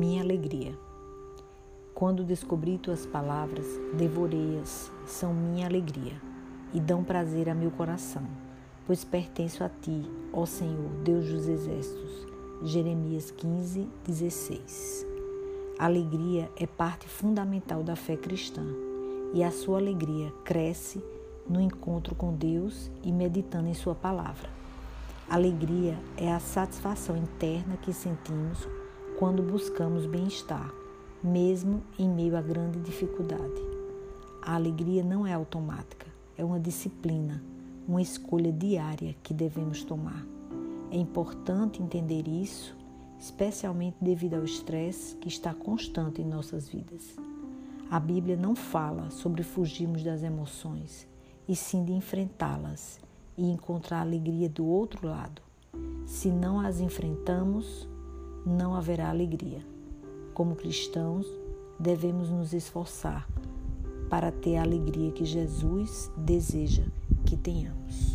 minha alegria. Quando descobri tuas palavras, devorei-as, são minha alegria e dão prazer a meu coração, pois pertenço a ti, ó Senhor, Deus dos exércitos. Jeremias 15, 16. A alegria é parte fundamental da fé cristã e a sua alegria cresce no encontro com Deus e meditando em Sua palavra. Alegria é a satisfação interna que sentimos quando buscamos bem-estar, mesmo em meio a grande dificuldade. A alegria não é automática, é uma disciplina, uma escolha diária que devemos tomar. É importante entender isso, especialmente devido ao estresse que está constante em nossas vidas. A Bíblia não fala sobre fugirmos das emoções, e sim de enfrentá-las e encontrar a alegria do outro lado. Se não as enfrentamos, não haverá alegria. Como cristãos, devemos nos esforçar para ter a alegria que Jesus deseja que tenhamos.